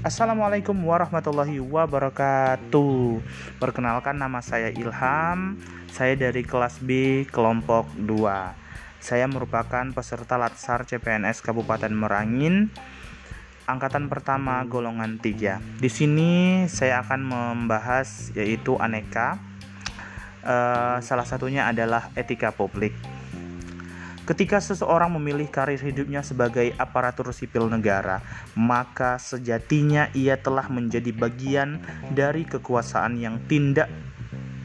Assalamualaikum warahmatullahi wabarakatuh. Perkenalkan nama saya Ilham. Saya dari kelas B kelompok 2 Saya merupakan peserta Latsar CPNS Kabupaten Merangin Angkatan pertama golongan 3 Di sini saya akan membahas yaitu aneka. Uh, Salah satunya adalah etika publik Ketika seseorang memilih karir hidupnya sebagai aparatur sipil negara, maka sejatinya ia telah menjadi bagian dari kekuasaan yang tindak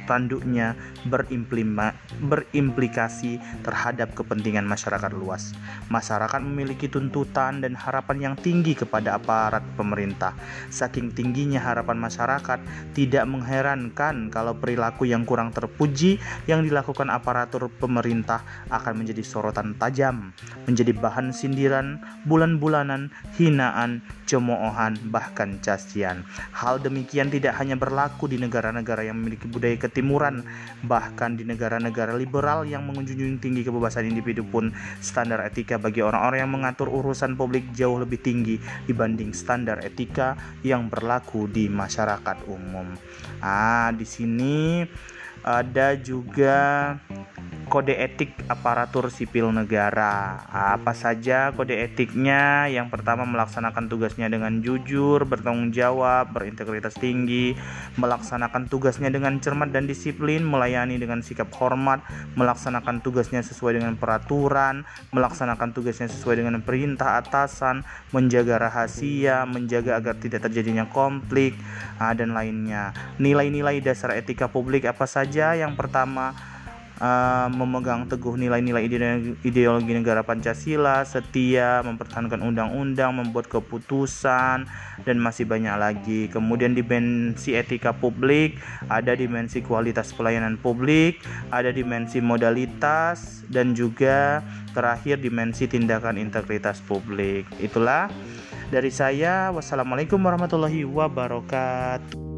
tanduknya berimplikasi terhadap kepentingan masyarakat luas. Masyarakat memiliki tuntutan dan harapan yang tinggi kepada aparat pemerintah. Saking tingginya harapan masyarakat, tidak mengherankan kalau perilaku yang kurang terpuji yang dilakukan aparatur pemerintah akan menjadi sorotan tajam, menjadi bahan sindiran, bulan-bulanan, hinaan, cemoohan, bahkan cacian. Hal demikian tidak hanya berlaku di negara-negara yang memiliki budaya ketimuran, bahkan di negara-negara liberal yang menjunjung tinggi kebebasan individu pun standar etika bagi orang-orang yang mengatur urusan publik jauh lebih tinggi dibanding standar etika yang berlaku di masyarakat umum. Ah, di sini ada juga kode etik aparatur sipil negara. Apa saja kode etiknya? Yang pertama melaksanakan tugasnya dengan jujur, bertanggung jawab, berintegritas tinggi, melaksanakan tugasnya dengan cermat dan disiplin, melayani dengan sikap hormat, melaksanakan tugasnya sesuai dengan peraturan, melaksanakan tugasnya sesuai dengan perintah atasan, menjaga rahasia, menjaga agar tidak terjadinya konflik, dan lainnya. Nilai-nilai dasar etika publik apa saja? Yang pertama, uh, memegang teguh nilai-nilai ideologi negara Pancasila, setia, mempertahankan undang-undang, membuat keputusan, dan masih banyak lagi. Kemudian dimensi etika publik, ada dimensi kualitas pelayanan publik, ada dimensi modalitas, dan juga terakhir dimensi tindakan integritas publik. Itulah dari saya. Wassalamualaikum warahmatullahi wabarakatuh.